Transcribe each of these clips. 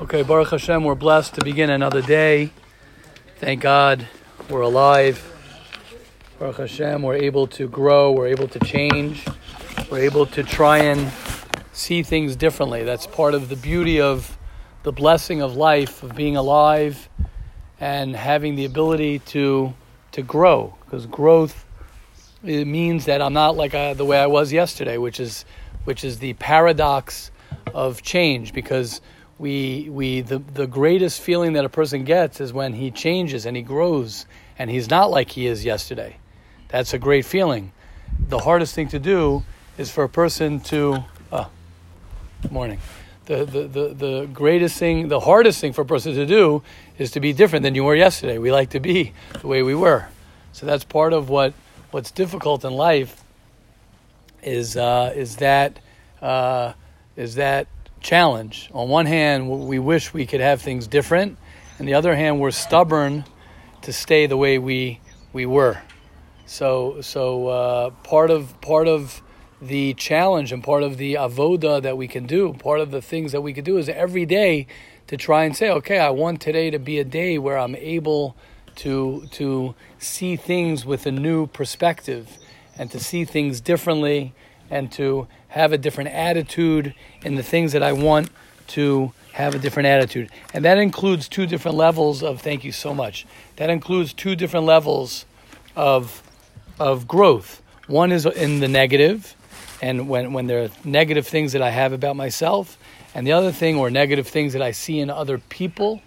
Okay, Baruch Hashem, we're blessed to begin another day. Thank God we're alive. Baruch Hashem, we're able to grow, we're able to change, we're able to try and see things differently. That's part of the beauty of the blessing of life, of being alive and having the ability to to grow. Because growth it means that I'm not like I, the way I was yesterday, which is which is the paradox of change because we we the the greatest feeling that a person gets is when he changes and he grows and he's not like he is yesterday. That's a great feeling. The hardest thing to do is for a person to oh, morning. The, the, the, the greatest thing, the hardest thing for a person to do is to be different than you were yesterday. We like to be the way we were. So that's part of what what's difficult in life is uh, is that uh, is that challenge. On one hand, we wish we could have things different, and the other hand, we're stubborn to stay the way we we were. So so uh, part of part of the challenge and part of the avoda that we can do, part of the things that we can do is every day to try and say, okay, I want today to be a day where I'm able to to see things with a new perspective and to see things differently and to have a different attitude in the things that I want to have a different attitude. And that includes two different levels of thank you so much. That includes two different levels of of growth. One is in the negative and when, when there are negative things that I have about myself, and the other thing or negative things that I see in other people.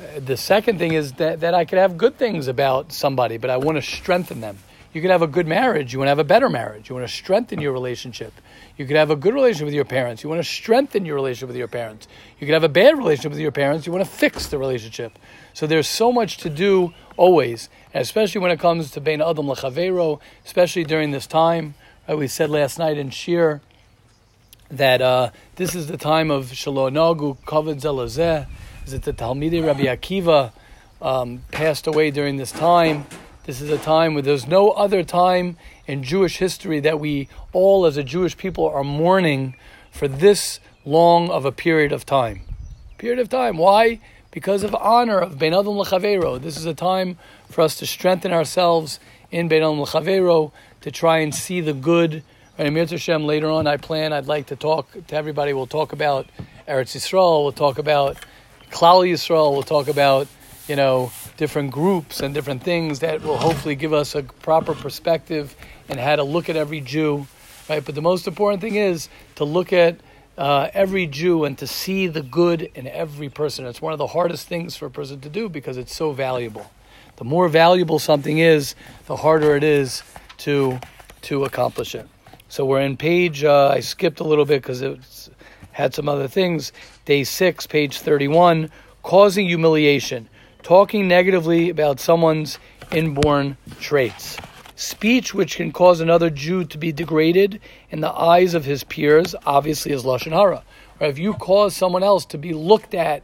Uh, the second thing is that, that I could have good things about somebody, but I want to strengthen them. You could have a good marriage. You want to have a better marriage. You want to strengthen your relationship. You could have a good relationship with your parents. You want to strengthen your relationship with your parents. You could have a bad relationship with your parents. You want to fix the relationship. So there's so much to do always, especially when it comes to Bein Adam Lechavero, especially during this time. Right, we said last night in Shir that uh, this is the time of Shalom Nagu Kavod Zelazeh. Is it the Talmidei Rabbi Akiva um, passed away during this time? This is a time where there's no other time in Jewish history that we all, as a Jewish people, are mourning for this long of a period of time. Period of time. Why? Because of honor of Bein Adam L'Chavero. This is a time for us to strengthen ourselves in Bein Adam L'Chavero, to try and see the good. And Hashem, later on, I plan, I'd like to talk to everybody. We'll talk about Eretz Yisrael, we'll talk about Klal Yisrael, we'll talk about, you know, different groups and different things that will hopefully give us a proper perspective and how to look at every Jew, right? But the most important thing is to look at uh, every Jew and to see the good in every person. It's one of the hardest things for a person to do because it's so valuable. The more valuable something is, the harder it is to to accomplish it. So we're in page. Uh, I skipped a little bit because it had some other things. Day six, page thirty-one. Causing humiliation, talking negatively about someone's inborn traits. Speech which can cause another Jew to be degraded in the eyes of his peers, obviously is lashon hara. Or if you cause someone else to be looked at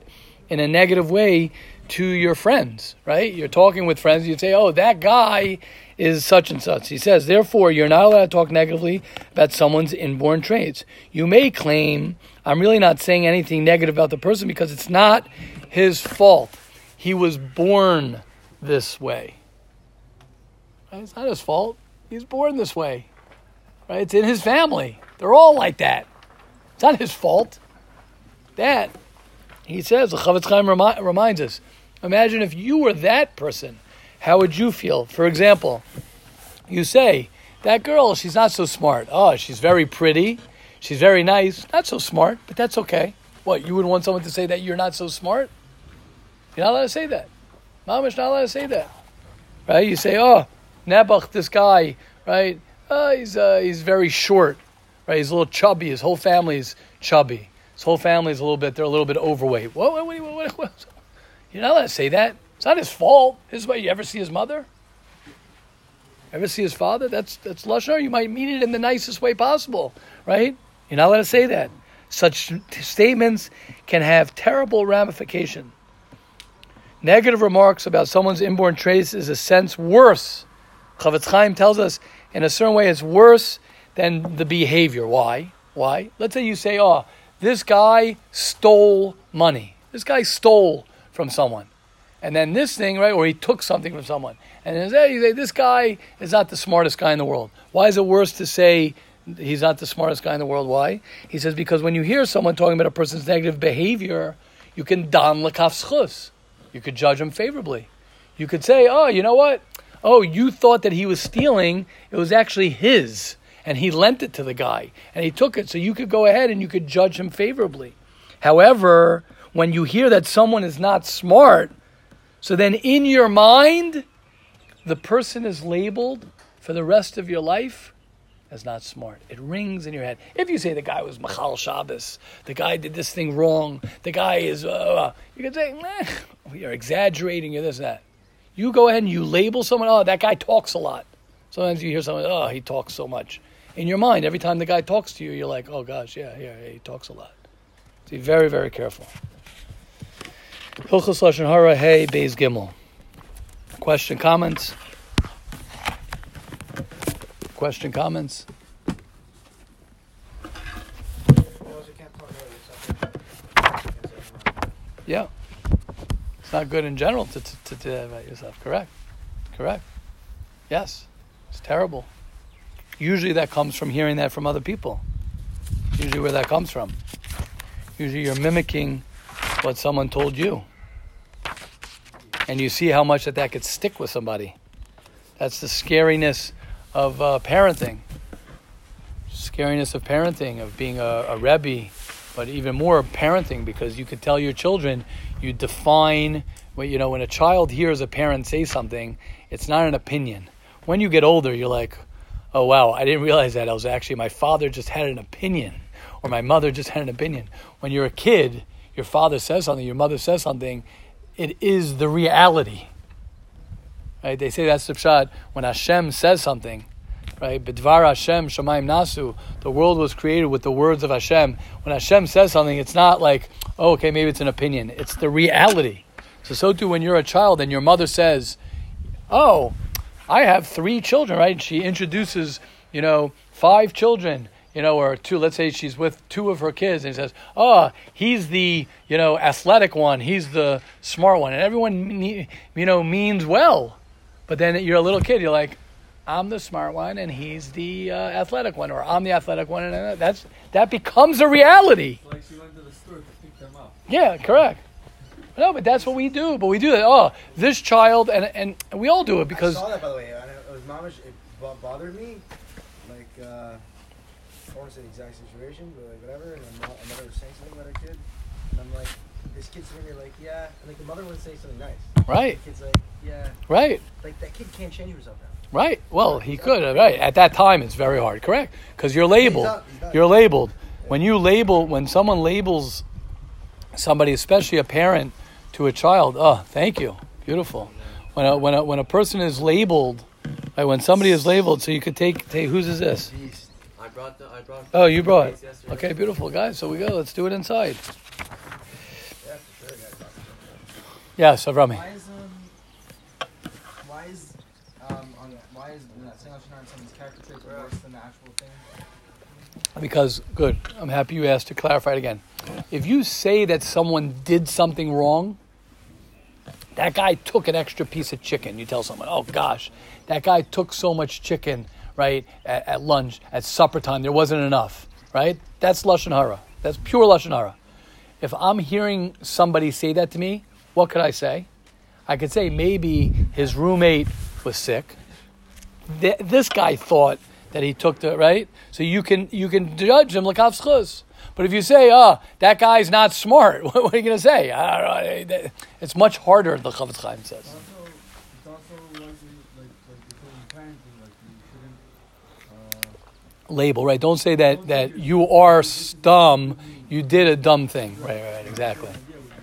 in a negative way to your friends, right? You're talking with friends, you say, "Oh, that guy is such and such. He says, therefore, you're not allowed to talk negatively about someone's inborn traits. You may claim, I'm really not saying anything negative about the person because it's not his fault. He was born this way. Right? It's not his fault. He's born this way. Right? It's in his family. They're all like that. It's not his fault. That, he says, the Chofetz Chaim remi- reminds us, imagine if you were that person how would you feel? For example, you say, that girl, she's not so smart. Oh, she's very pretty. She's very nice. Not so smart, but that's okay. What, you would want someone to say that you're not so smart? You're not allowed to say that. Mamish not allowed to say that. Right? You say, oh, Nebuch, this guy, right? Oh, he's, uh, he's very short. Right? He's a little chubby. His whole family is chubby. His whole family is a little bit, they're a little bit overweight. What, what, what, what, what? You're not allowed to say that. It's not his fault. His way. You ever see his mother? Ever see his father? That's that's lashon. You might mean it in the nicest way possible, right? You're not allowed to say that. Such statements can have terrible ramification. Negative remarks about someone's inborn traits is a sense worse. Chofetz Chaim tells us in a certain way it's worse than the behavior. Why? Why? Let's say you say, "Oh, this guy stole money. This guy stole from someone. And then this thing, right, or he took something from someone. And then you say, this guy is not the smartest guy in the world. Why is it worse to say he's not the smartest guy in the world? Why? He says, because when you hear someone talking about a person's negative behavior, you can dan lekaf You could judge him favorably. You could say, oh, you know what? Oh, you thought that he was stealing. It was actually his. And he lent it to the guy. And he took it. So you could go ahead and you could judge him favorably. However, when you hear that someone is not smart, so then in your mind, the person is labeled for the rest of your life as not smart. It rings in your head. If you say the guy was Machal Shabbos, the guy did this thing wrong, the guy is, uh, you can say, you're exaggerating, you're this and that. You go ahead and you label someone, oh, that guy talks a lot. Sometimes you hear someone, oh, he talks so much. In your mind, every time the guy talks to you, you're like, oh gosh, yeah, yeah, yeah he talks a lot. Be very, very careful. Hilchos Lashon Hara Hey Beis Gimel. Question, comments? Question, comments? Yeah. It's not good in general to, to, to, to about yourself. Correct. Correct. Yes. It's terrible. Usually that comes from hearing that from other people. Usually where that comes from. Usually you're mimicking what someone told you. And you see how much that that could stick with somebody. That's the scariness of uh, parenting. Scariness of parenting, of being a, a Rebbe, but even more parenting because you could tell your children, you define, you know, when a child hears a parent say something, it's not an opinion. When you get older, you're like, oh wow, I didn't realize that. I was actually, my father just had an opinion, or my mother just had an opinion. When you're a kid, your father says something, your mother says something, it is the reality. Right? They say that's the pshat when Hashem says something. Right? Bidvar Hashem Shemaim Nasu. The world was created with the words of Hashem. When Hashem says something, it's not like, oh, okay, maybe it's an opinion. It's the reality. So so too when you're a child and your mother says, oh, I have three children. Right? She introduces, you know, five children you know, or two, let's say she's with two of her kids and says, oh, he's the, you know, athletic one, he's the smart one. And everyone, you know, means well. But then you're a little kid, you're like, I'm the smart one and he's the uh, athletic one, or I'm the athletic one, and that's that becomes a reality. Like she went to the store to pick them up. Yeah, correct. No, but that's what we do. But we do that. Oh, this child, and and we all do it because. I saw that by the way. It was mamish. It bothered me. Like, uh, I want to say the exact situation, but like whatever. And my mother was saying something about her kid, and I'm like, this kid's sitting here like, yeah, and like the mother would say something nice. Right. The kid's like, yeah. Right. Like that kid can't change himself now. Right. Well, he could. Right. At that time, it's very hard. Correct. Because you're labeled. He's not- he's not. You're labeled. When you label, when someone labels somebody, especially a parent, to a child, oh, thank you, beautiful. When a, when a, when a person is labeled, like when somebody is labeled, so you could take, take whose is this? I brought the. I brought. Oh, you brought it. Yes, yesterday. Okay, beautiful, guys. So we go. Let's do it inside. Yeah, for sure, guys. Yes, Avrami. Why is um why is um on why is uh, saying Lashon Hara and someone's character traits are worse than the actual thing? Because good. I'm happy you asked to clarify it again. If you say that someone did something wrong, that guy took an extra piece of chicken. You tell someone, "Oh gosh, that guy took so much chicken, right? At, at lunch, at supper time, there wasn't enough, right? That's lashon hara. That's pure lashon hara. If I'm hearing somebody say that to me, what could I say? I could say maybe his roommate was sick. Th- this guy thought that he took the right. So you can you can judge him schus. But if you say, "Oh, that guy's not smart," what, what are you going to say? I don't know. It's much harder. The Chofetz Chaim says. Also, it's also like, like, like before you parenting, like you shouldn't, uh, Label right. Don't say that that you are dumb. You did a dumb thing. Right. Right. Exactly.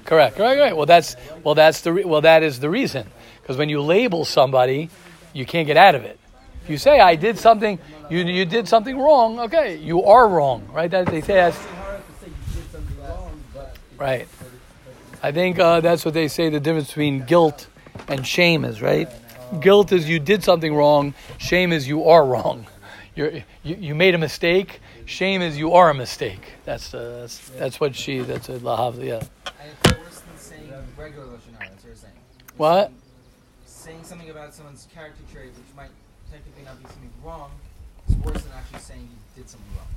Correct. Right. Right. Well, that's well. That's the re- well. That is the reason. Because when you label somebody, you can't get out of it. If you say I did something, you you did something wrong. Okay, you are wrong. Right. That they say that's It's hard to say you did something wrong, but Right. I think uh, that's what they say the difference between guilt and shame is, right? Guilt is you did something wrong, shame is you are wrong. You're, you, you made a mistake, Shame is you are a mistake. That's uh, that's, that's what she. That's a lahav. Yeah. Worse than saying regular lashon hara. That's what you're saying. What? Saying something about someone's character trait, which might technically not be something wrong, worse than actually saying you did something wrong.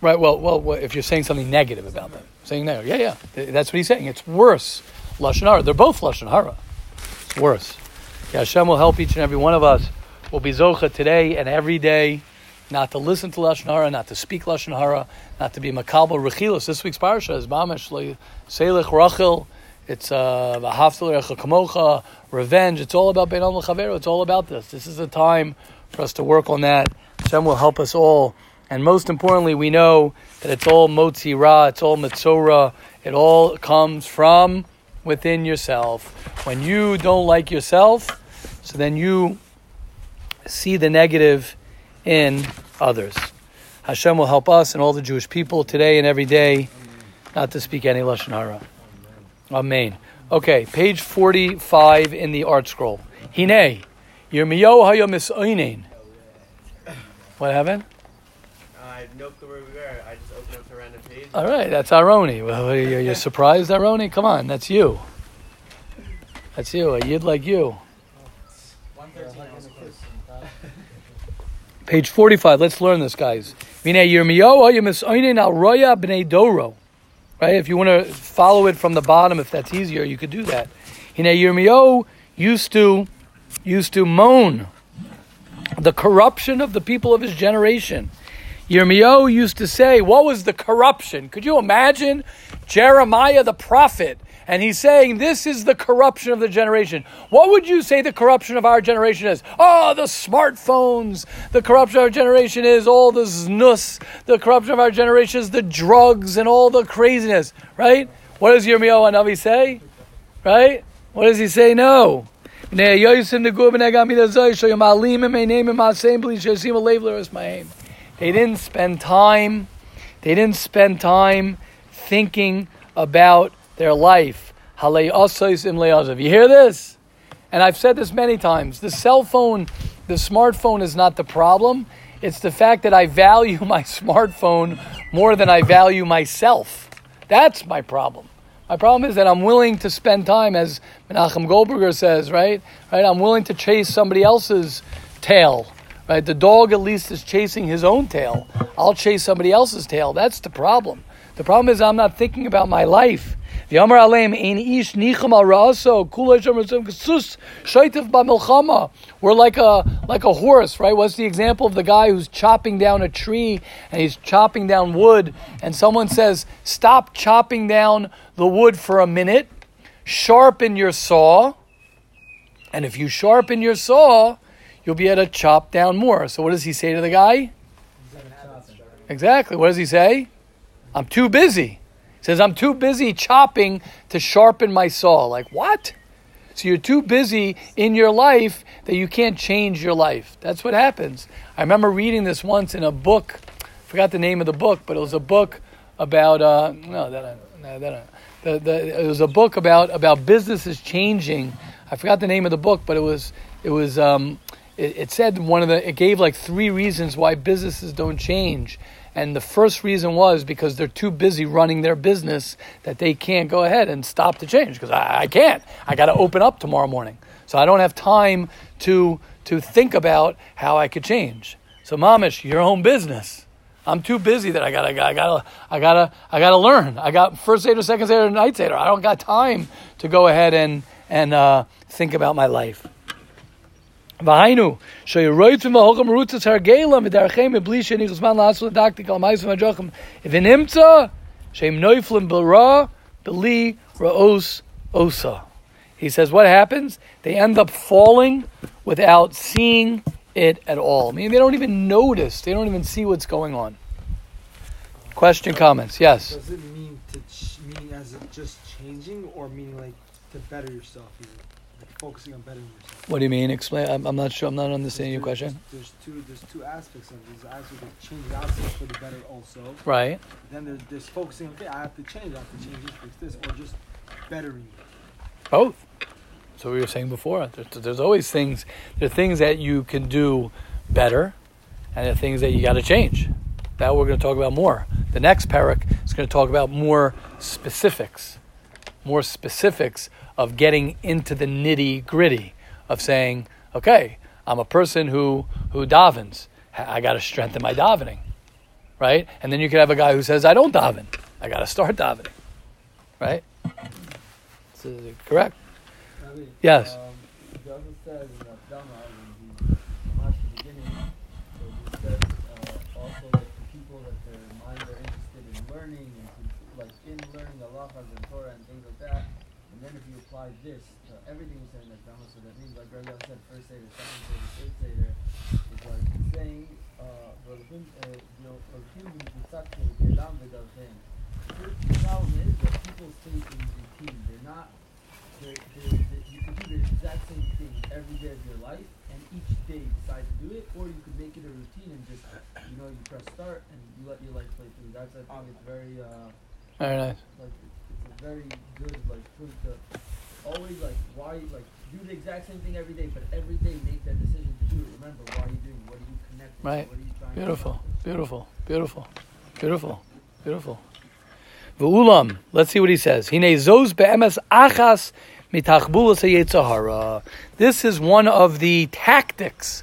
Right. Well, well, if you're saying something negative about them, saying negative, yeah, yeah, Th- that's what he's saying. It's worse. Lashon hara. They're both lashon hara. It's worse. Yeah, Hashem will help each and every one of us. We'll be zocha today and every day, not to listen to lashon hara, not to speak lashon hara, not to be makabel rechilos. This week's parsha is mamash le- selech rachel. It's uh, revenge. It's all about ben al It's all about this. This is a time for us to work on that. Hashem will help us all. And most importantly, we know that it's all motzi ra, it's all mitzora, it all comes from within yourself. When you don't like yourself, so then you see the negative in others. Hashem will help us and all the Jewish people today and every day not to speak any Lashon Hara. Amen. Okay, page 45 in the ArtScroll. Hine, Yirmiyahu misoinen. What happened? Uh, I have no clue where we were. I just opened up the random page. All right, that's Aroni. Well, you're, you're surprised, Aroni? Come on, that's you. That's you, a yid like you. 113 also close. Page 45, let's learn this, guys. Mine Yirmiyahu haya misoinen al roya b'nei doro. Right, if you want to follow it from the bottom, if that's easier, you could do that. Hine Yirmiyahu used to, used to moan the corruption of the people of his generation. Yirmiyahu used to say, What was the corruption? Could you imagine Jeremiah the prophet? And he's saying, This is the corruption of the generation. What would you say the corruption of our generation is? Oh, the smartphones. The corruption of our generation is all the znus. The corruption of our generation is the drugs and all the craziness, right? What does Yirmiyahu Hanavi say? Right? What does he say? No. They didn't spend time, they didn't spend time thinking about their life. You hear this? And I've said this many times. The cell phone, the smartphone is not the problem. It's the fact that I value my smartphone more than I value myself. That's my problem. My problem is that I'm willing to spend time, as Menachem Goldberger says, right? Right? I'm willing to chase somebody else's tail. Right? The dog at least is chasing his own tail. I'll chase somebody else's tail. That's the problem. The problem is I'm not thinking about my life. The Amar Aleim ein ish nichem al ra'aso kula shem. We're like a like a horse, right? What's the example of the guy who's chopping down a tree and he's chopping down wood, and someone says, "Stop chopping down the wood for a minute. Sharpen your saw." And if you sharpen your saw, you'll be able to chop down more. So what does he say to the guy? Exactly. What does he say? I'm too busy. Says, I'm too busy chopping to sharpen my saw. Like, what? So you're too busy in your life that you can't change your life. That's what happens. I remember reading this once in a book. I forgot the name of the book, but it was a book about uh, no, that I, no, that I, the, the, it was a book about about businesses changing. I forgot the name of the book, but it was it was um, it, it said one of the it gave like three reasons why businesses don't change. And the first reason was because they're too busy running their business that they can't go ahead and stop the change. Because I, I can't. I got to open up tomorrow morning. So I don't have time to, to think about how I could change. So, Mamish, your own business. I'm too busy that I gotta, I gotta, I gotta, I gotta learn. I got first or second or night aid. I don't got time to go ahead and and uh, think about my life. V'hainu, sheyiroitzim v'holchem rutzas hargelam v'darchem b'bli shenichus zman la'asul l'daktik al ma'is v'majochem v'nimtza sheim noiflim b'ra b'li ra'os osa. He says, what happens? They end up falling without seeing it at all. I mean, they don't even notice. They don't even see what's going on. Question, comments? Yes. Does it mean to ch- mean as it just changing, or meaning like to better yourself? Even? Focusing on bettering yourself. What do you mean? Explain. I'm, I'm not sure. I'm not understanding your question. There's, there's two. There's two aspects of it. There's aspect of changing outside for the better also. Right. Then there's, there's focusing. Okay, I have to change. I have to change this, fix this, or just bettering. Both. So we were saying before. There's, there's always things. There are things that you can do better, and there are things that you got to change. That we're going to talk about more. The next parak is going to talk about more specifics, more specifics of getting into the nitty gritty of saying, okay, I'm a person who who davens. I got to strengthen my davening, right? And then you could have a guy who says, I don't daven. I got to start davening, right? So, correct. Rabbi, Yes. Um, he also said in the hakdama, when he watched the beginning, so he says uh, also like the people that their minds are interested in learning like in learning the and Torah and things like that. And then if you apply this to everything you said in the hakdama, so that means like Rabbi said, first the second the third there, is like saying, uh, "Rolfim, uh, you know, Rolfim b'mitzatke v'kelam v'dalchem." The problem is that people stay in routine. They're not they're, they're, they you can do the exact same thing every day of your life, and each day decide to do it, or you could make it a routine and just, you know, you press start and you let your life play through. That's I think it's very, uh, Very nice. like it's, it's very good like point to always like why like do the exact same thing every day, but every day make that decision to do it. Remember why you're doing, what are you connecting, Right. to, what are you trying Beautiful, beautiful, beautiful, beautiful, beautiful. V'ulam, let's see what he says. Hine zos be'emes achas mitachbulas. This is one of the tactics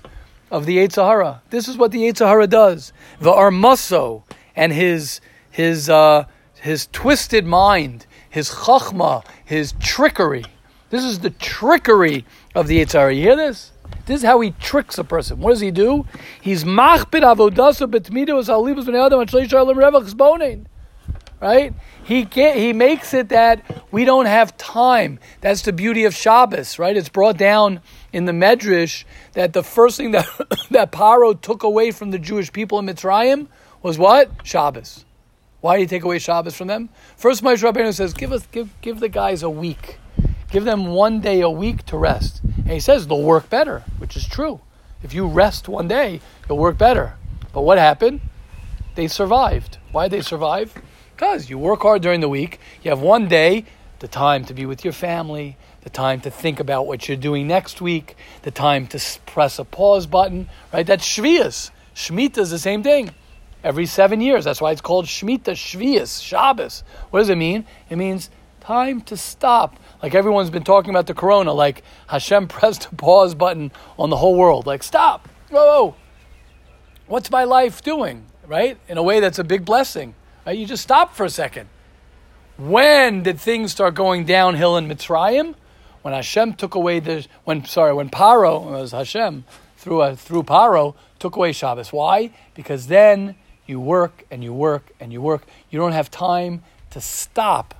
of the Yetzer Hara. This is what the Yetzer Hara does. V'armaso and his his uh, his twisted mind, his chachma, his trickery. This is the trickery of the Yetzer Hara. You hear this? This is how he tricks a person. What does he do? He's machbid avodasa betmidos alibus b'nei. Right? He get, he makes it that we don't have time. That's the beauty of Shabbos, right? It's brought down in the Medrash that the first thing that that Paro took away from the Jewish people in Mitzrayim was what? Shabbos. Why did he take away Shabbos from them? First, Moshe Rabbeinu says, "Give us, give, give the guys a week, give them one day a week to rest." And he says they'll work better, which is true. If you rest one day, you'll work better. But what happened? They survived. Why did they survive? Because you work hard during the week. You have one day, the time to be with your family, the time to think about what you're doing next week, the time to press a pause button. Right? That's Shvias. Shemitah is the same thing. Every seven years. That's why it's called Shemitah, Shvias, Shabbos. What does it mean? It means time to stop. Like everyone's been talking about the corona, like Hashem pressed a pause button on the whole world. Like, stop. Whoa. What's my life doing? Right? In a way that's a big blessing. Right? You just stop for a second. When did things start going downhill in Mitzrayim? When Hashem took away the when sorry when Paro was Hashem through a, through Paro took away Shabbos. Why? Because then you work and you work and you work. You don't have time to stop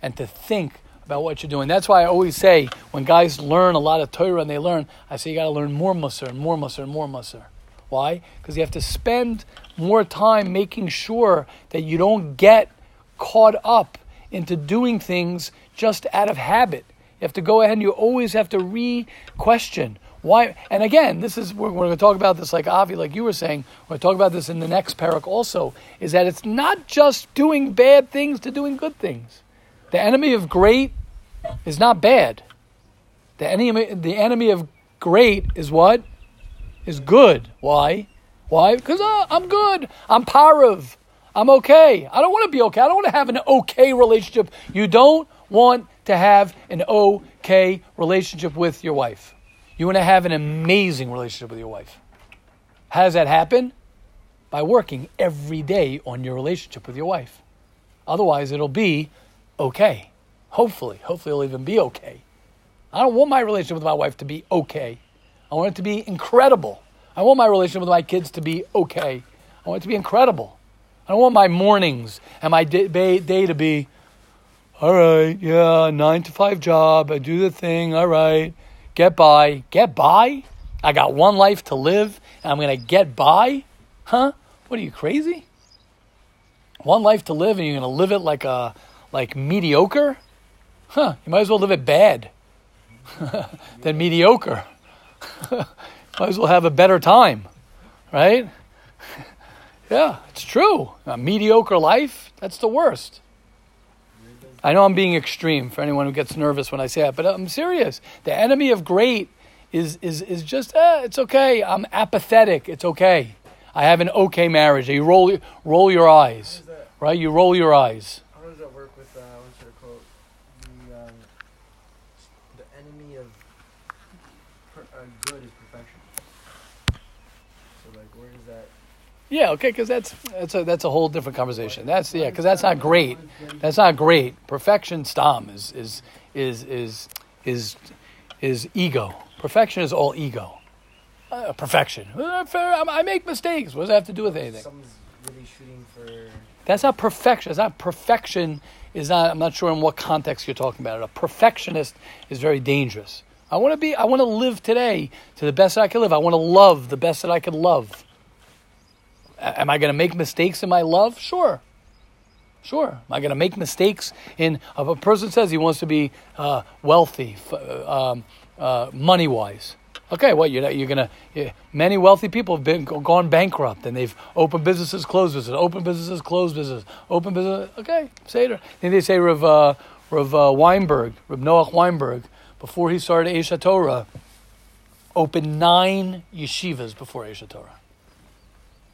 and to think about what you're doing. That's why I always say when guys learn a lot of Torah and they learn, I say you got to learn more Musar and more Musar and more Musar. Why? Because you have to spend more time making sure that you don't get caught up into doing things just out of habit. You have to go ahead and you always have to re-question why. And again, this is we're, we're going to talk about this like Avi, like you were saying. We're going to talk about this in the next parak also. Is that it's not just doing bad things to doing good things. The enemy of great is not bad. The enemy, the enemy of great is what? Is good. Why? Why? Because uh, I'm good. I'm parav. I'm okay. I don't want to be okay. I don't want to have an okay relationship. You don't want to have an okay relationship with your wife. You want to have an amazing relationship with your wife. How does that happen? By working every day on your relationship with your wife. Otherwise, it'll be okay. Hopefully, hopefully, it'll even be okay. I don't want my relationship with my wife to be okay. I want it to be incredible. I want my relationship with my kids to be okay. I want it to be incredible. I don't want my mornings and my day, day to be, all right, yeah, nine to five job. I do the thing. All right, get by. Get by? I got one life to live and I'm to get by? Huh? What are you, crazy? One life to live and you're to live it like a, like mediocre? Huh, you might as well live it bad than mediocre. Might as well have a better time, right? yeah, it's true. A mediocre life, that's the worst. I know I'm being extreme for anyone who gets nervous when I say that, but I'm serious. The enemy of great is is is just eh, it's okay. I'm apathetic. It's okay. I have an okay marriage. You roll roll your eyes, right? You roll your eyes. how does that work with, uh, what's your quote? The, um, the enemy of per, uh, good is perfection. So, like, where does that. Yeah, okay, because that's that's a that's a whole different conversation. That's yeah, because that's not great. That's not great. Perfection, stam is is is is is is ego. Perfection is all ego. Uh, perfection. Uh, I make mistakes. What does that have to do with anything? Really for. That's not perfection. It's not perfection. Is not. I'm not sure in what context you're talking about it. A perfectionist is very dangerous. I want to be. I want to live today to the best that I can live. I want to love the best that I can love. Am I going to make mistakes in my love? Sure. Sure. Am I going to make mistakes in? If a person says he wants to be uh, wealthy, uh, um, uh, money wise. Okay, well, you're you're gonna? Yeah, many wealthy people have been gone bankrupt and they've opened businesses, closed businesses, open businesses, closed businesses, open business. Okay, say it. Then they say Rav uh, Rav uh, Weinberg, Rav Noach Weinberg, before he started Aish HaTorah, opened nine yeshivas before Aish HaTorah.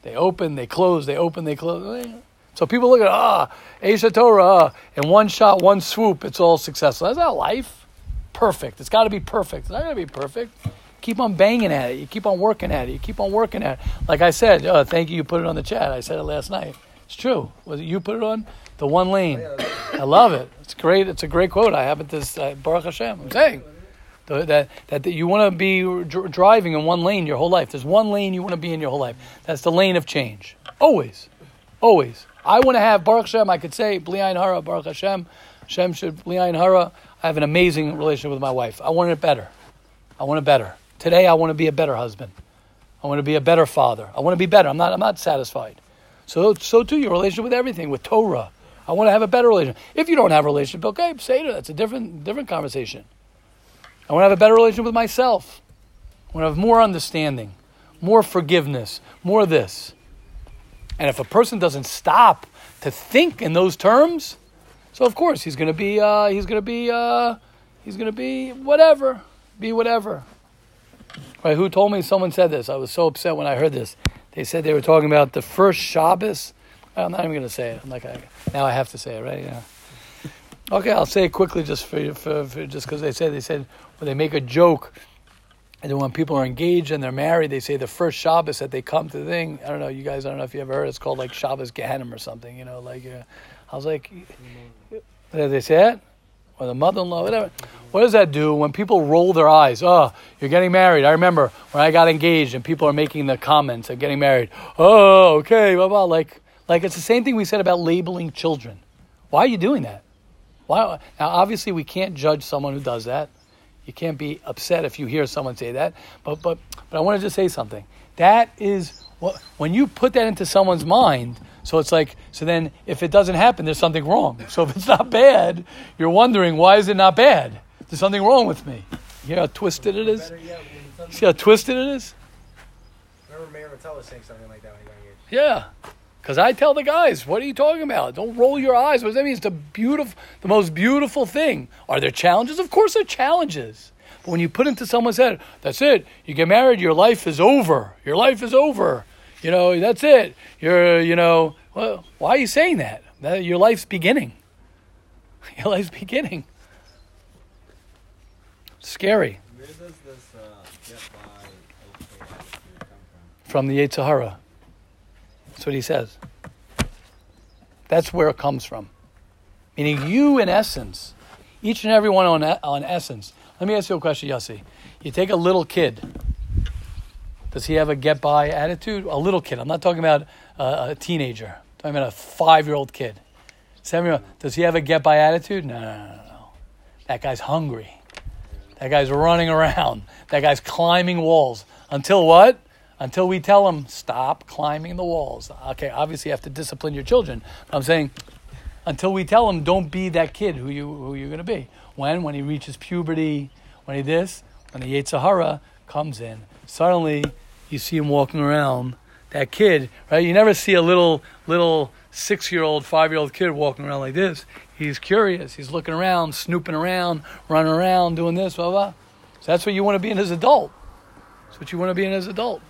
They open, they close, they open, they close. So people look at ah, Aish HaTorah, ah, in one shot, one swoop, it's all successful. That's not life. Perfect. It's got to be perfect. It's not going to be perfect. Keep on banging at it. You keep on working at it. You keep on working at it. Like I said, oh, thank you. You put it on the chat. I said it last night. It's true. Was it you put it on? The one lane. I love it. It's great. It's a great quote. I happen to uh, Baruch Hashem. I'm saying that, that that you want to be dr- driving in one lane your whole life. There's one lane you want to be in your whole life. That's the lane of change. Always, always. I want to have Baruch Hashem. I could say Bli Ayin Hara Baruch Hashem. Hashem should Bli Ayin Hara. I have an amazing relationship with my wife. I want it better. I want it better. Today I want to be a better husband. I want to be a better father. I want to be better. I'm not. I'm not satisfied. So so too your relationship with everything with Torah. I want to have a better relationship. If you don't have a relationship, okay, say it. That's a different different conversation. I want to have a better relationship with myself. I want to have more understanding, more forgiveness, more of this. And if a person doesn't stop to think in those terms, so of course he's going to be uh, he's going to be uh, he's going to be whatever, be whatever. Right? Who told me someone said this? I was so upset when I heard this. They said they were talking about the first Shabbos. I'm not even going to say it. I'm like, I, now I have to say it, right? Yeah. Okay, I'll say it quickly, just for, for, for just because they said they said when they make a joke, and then when people are engaged and they're married, they say the first Shabbos that they come to the thing. I don't know, you guys. I don't know if you ever heard. It's called like Shabbos Gehenim or something. You know, like uh, I was like, did they say it? Or the mother-in-law, whatever. What does that do when people roll their eyes? Oh, you're getting married. I remember when I got engaged and people are making the comments of getting married. Oh, okay, blah blah. Like, like it's the same thing we said about labeling children. Why are you doing that? Why? Now, obviously, we can't judge someone who does that. You can't be upset if you hear someone say that. But but but I wanted to just say something. That is what when you put that into someone's mind. So it's like so then if it doesn't happen, there's something wrong. So if it's not bad, you're wondering why is it not bad? There's something wrong with me. You know how twisted it is. Better yet, when something- See how twisted it is. Remember Mayor Mattel was saying something like that when he got engaged. Yeah. Because I tell the guys, what are you talking about? Don't roll your eyes. What does that mean? It's the beautiful, the most beautiful thing. Are there challenges? Of course, there are challenges. But when you put into someone's head, that's it. You get married, your life is over. Your life is over. You know, that's it. You're, you know, well, why are you saying that? that your life's beginning. Your life's beginning. Scary. Where does this uh, get by okay attitude come from? from the Yetzer Hara. That's what he says. That's where it comes from. Meaning you, in essence, each and every one on, on essence. Let me ask you a question, Yossi. You take a little kid. Does he have a get by attitude? A little kid. I'm not talking about uh, a teenager. I'm talking about a five year old kid. Samuel. Does he have a get by attitude? No, no, no, no. That guy's hungry. That guy's running around. That guy's climbing walls. Until what? Until we tell him, stop climbing the walls. Okay, obviously you have to discipline your children. I'm saying, until we tell him, don't be that kid who, you, who you're going to be. When? When he reaches puberty, when he this, when the Yetzer Hara comes in. Suddenly, you see him walking around, that kid, right? You never see a little, little six-year-old, five-year-old kid walking around like this. He's curious. He's looking around, snooping around, running around, doing this, blah, blah. So that's what you want to be in as adult. That's what you want to be in as adult.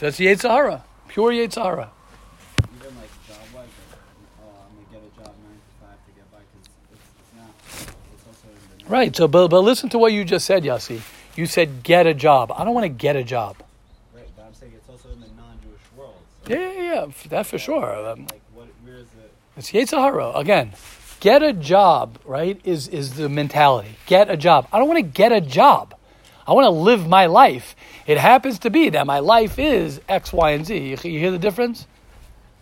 That's Yetzer Hara, pure Yetzer Hara. Even like job wise, like, oh, I'm gonna get a job nine to five to get by because it's, it's not. It's also Right. So, but, but listen to what you just said, Yossi. You said get a job. I don't want to get a job. Right, but I'm saying it's also in the non-Jewish world. So Yeah, yeah, yeah. That for sure. Um, Like, what? Where is it? It's Yetzer Hara. Again, get a job, right, is, is the mentality. Get a job. I don't want to get a job. I want to live my life. It happens to be that my life is X, Y, and Z. You, hear the difference?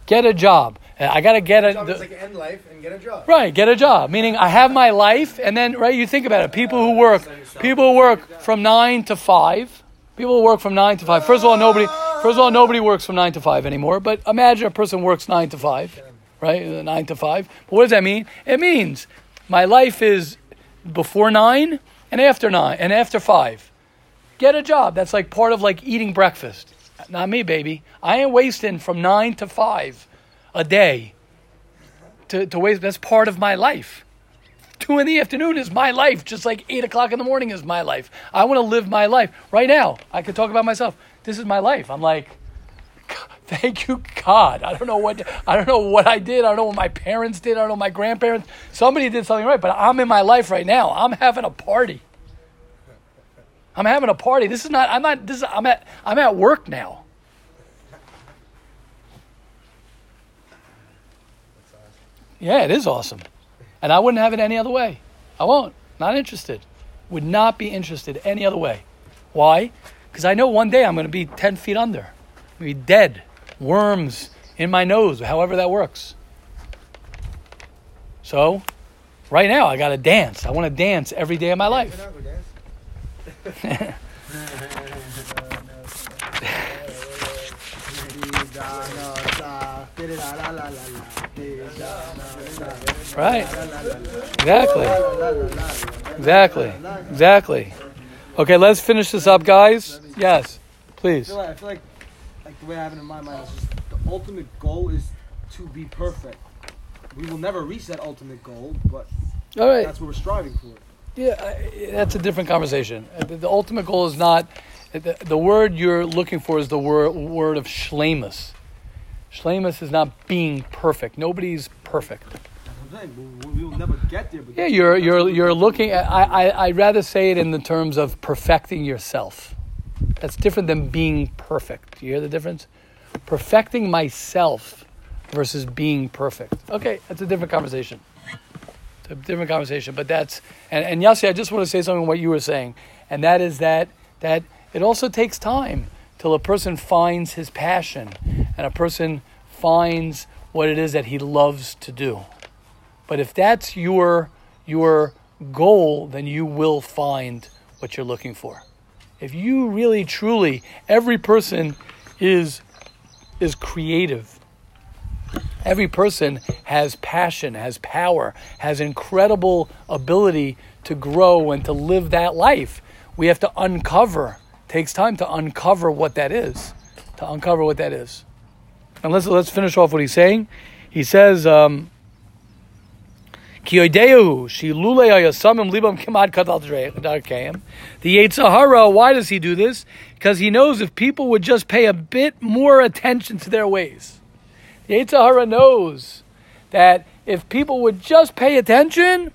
Get a job. I got to get a. Job the- like end life and get a job. Right, get a job. Meaning I have my life, and then right, you think about it. People who work, people who work from nine to five. People who work from nine to five. First of all, nobody. First of all, nobody works from nine to five anymore. But imagine a person works nine to five, right? Uh, Nine to five. But what does that mean? It means my life is before nine and after nine and after five. Get a job. That's like part of like eating breakfast. Not me, baby. I ain't wasting from nine to five a day to, to waste. That's part of my life. Two in the afternoon is my life, just like eight o'clock in the morning is my life. I want to live my life right now. I could talk about myself. This is my life. I'm like, thank you, God. I don't know what I don't know what I did. I don't know what my parents did. I don't know my grandparents. Somebody did something right, but I'm in my life right now. I'm having a party. I'm having a party. This is not. I'm not. This is. I'm at. I'm at work now. Yeah, it is awesome. And I wouldn't have it any other way. I won't. Not interested. Would not be interested any other way. Why? Because I know one day I'm going to be 10 feet under. I'm be dead. Worms in my nose, however that works. So, right now, I got to dance. I want to dance every day of my life. Right. Exactly. Exactly. Exactly. Okay, let's finish this up, guys. Yes, I please. feel like, I feel like, like the way I have it in my mind is just the ultimate goal is to be perfect. We will never reach that ultimate goal, but All right. that's what we're striving for. Yeah, I- that's a different conversation. Uh, The, the ultimate goal is not the, the word you're looking for is the word word of shlemus. Shlemus is not being perfect. Nobody's perfect. That's what I'm saying. We, will never get there. Yeah, you're you're you're looking at. I, I I'd rather say it in the terms of perfecting yourself. That's different than being perfect. You hear the difference? Perfecting myself versus being perfect. Okay, that's a different conversation. A different conversation, but that's and and Yossi, I just want to say something what you were saying, and that is that that it also takes time till a person finds his passion and a person finds what it is that he loves to do. But if that's your your goal, then you will find what you're looking for. If you really truly every person is is creative. Every person has passion, has power, has incredible ability to grow and to live that life. We have to uncover. Takes time to uncover what that is. To uncover what that is. And let's let's finish off what he's saying. He says, um. The Yetzer Hara, why does he do this? Because he knows if people would just pay a bit more attention to their ways. Yetzer Hara knows that if people would just pay attention,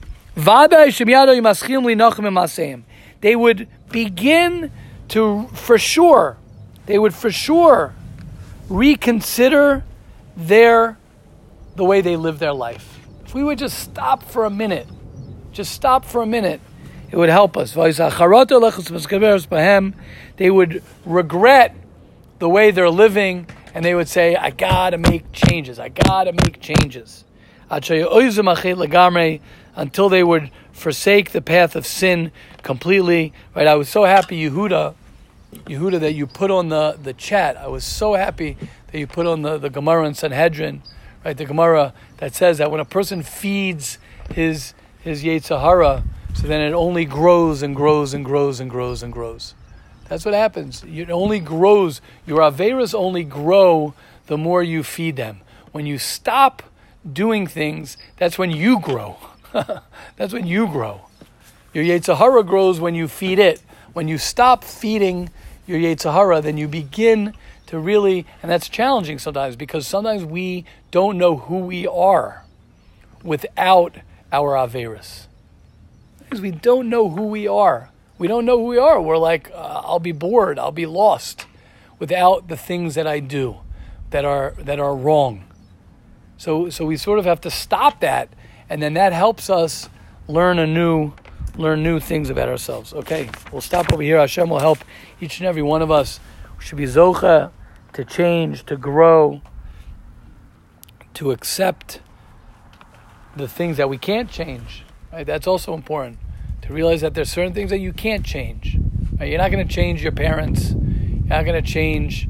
they would begin to, for sure, they would for sure reconsider their the way they live their life. If we would just stop for a minute, just stop for a minute, it would help us. They would regret the way they're living and they would say, I gotta make changes. I gotta make changes. Until they would forsake the path of sin completely. Right? I was so happy, Yehuda, Yehuda, that you put on the, the chat. I was so happy that you put on the, the Gemara in Sanhedrin, right? The Gemara that says that when a person feeds his his Yetzer Hara, so then it only grows and grows and grows and grows and grows. That's what happens. It only grows. Your Averas only grow the more you feed them. When you stop doing things, that's when you grow. that's when you grow. Your Yetzer Hara grows when you feed it. When you stop feeding your Yetzer Hara, then you begin to really, and that's challenging sometimes because sometimes we don't know who we are without our Averis. Because we don't know who we are. We don't know who we are. We're like, uh, I'll be bored, I'll be lost without the things that I do that are that are wrong. So so we sort of have to stop that and then that helps us learn a new learn new things about ourselves. Okay, we'll stop over here. Hashem will help each and every one of us. We should be zocha to change, to grow, to accept the things that we can't change. Right? That's also important to realize that there's certain things that you can't change. Right? You're not going to change your parents. You're not going to change.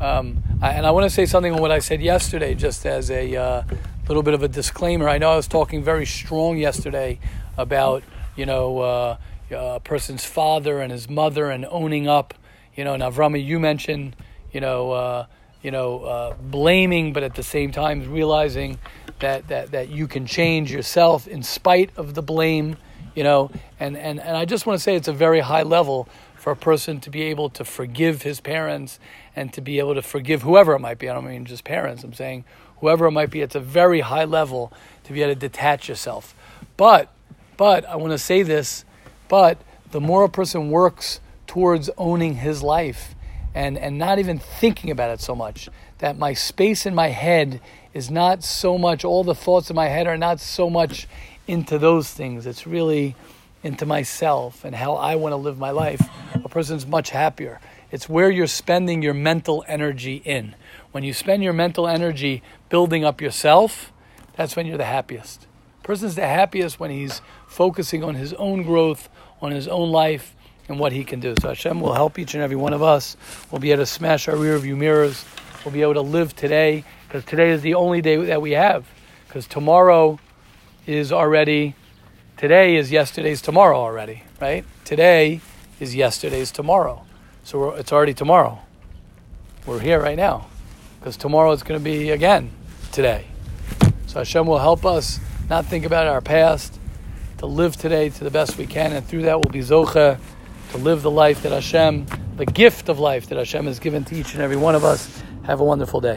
Um, I, and I want to say something on what I said yesterday, just as a uh, little bit of a disclaimer. I know I was talking very strong yesterday about you know uh, a person's father and his mother and owning up. You know, and you mentioned you know uh, you know uh, blaming, but at the same time realizing that, that that you can change yourself in spite of the blame. You know, and and and I just want to say it's a very high level for a person to be able to forgive his parents and to be able to forgive whoever it might be. I don't mean just parents. I'm saying whoever it might be. It's a very high level to be able to detach yourself. But, but I want to say this. But the more a person works towards owning his life and and not even thinking about it so much, that my space in my head is not so much. All the thoughts in my head are not so much into those things. It's really into myself and how I want to live my life. A person's much happier. It's where you're spending your mental energy in. When you spend your mental energy building up yourself, that's when you're the happiest. A person's the happiest when he's focusing on his own growth, on his own life, and what he can do. So Hashem will help each and every one of us. We'll be able to smash our rear view mirrors. We'll be able to live today because today is the only day that we have. Because tomorrow is already, today is yesterday's tomorrow already, right? Today is yesterday's tomorrow. So it's already tomorrow. We're here right now because tomorrow is going to be again today. So Hashem will help us not think about our past, to live today to the best we can, and through that we'll be zocha to live the life that Hashem, the gift of life that Hashem has given to each and every one of us. Have a wonderful day.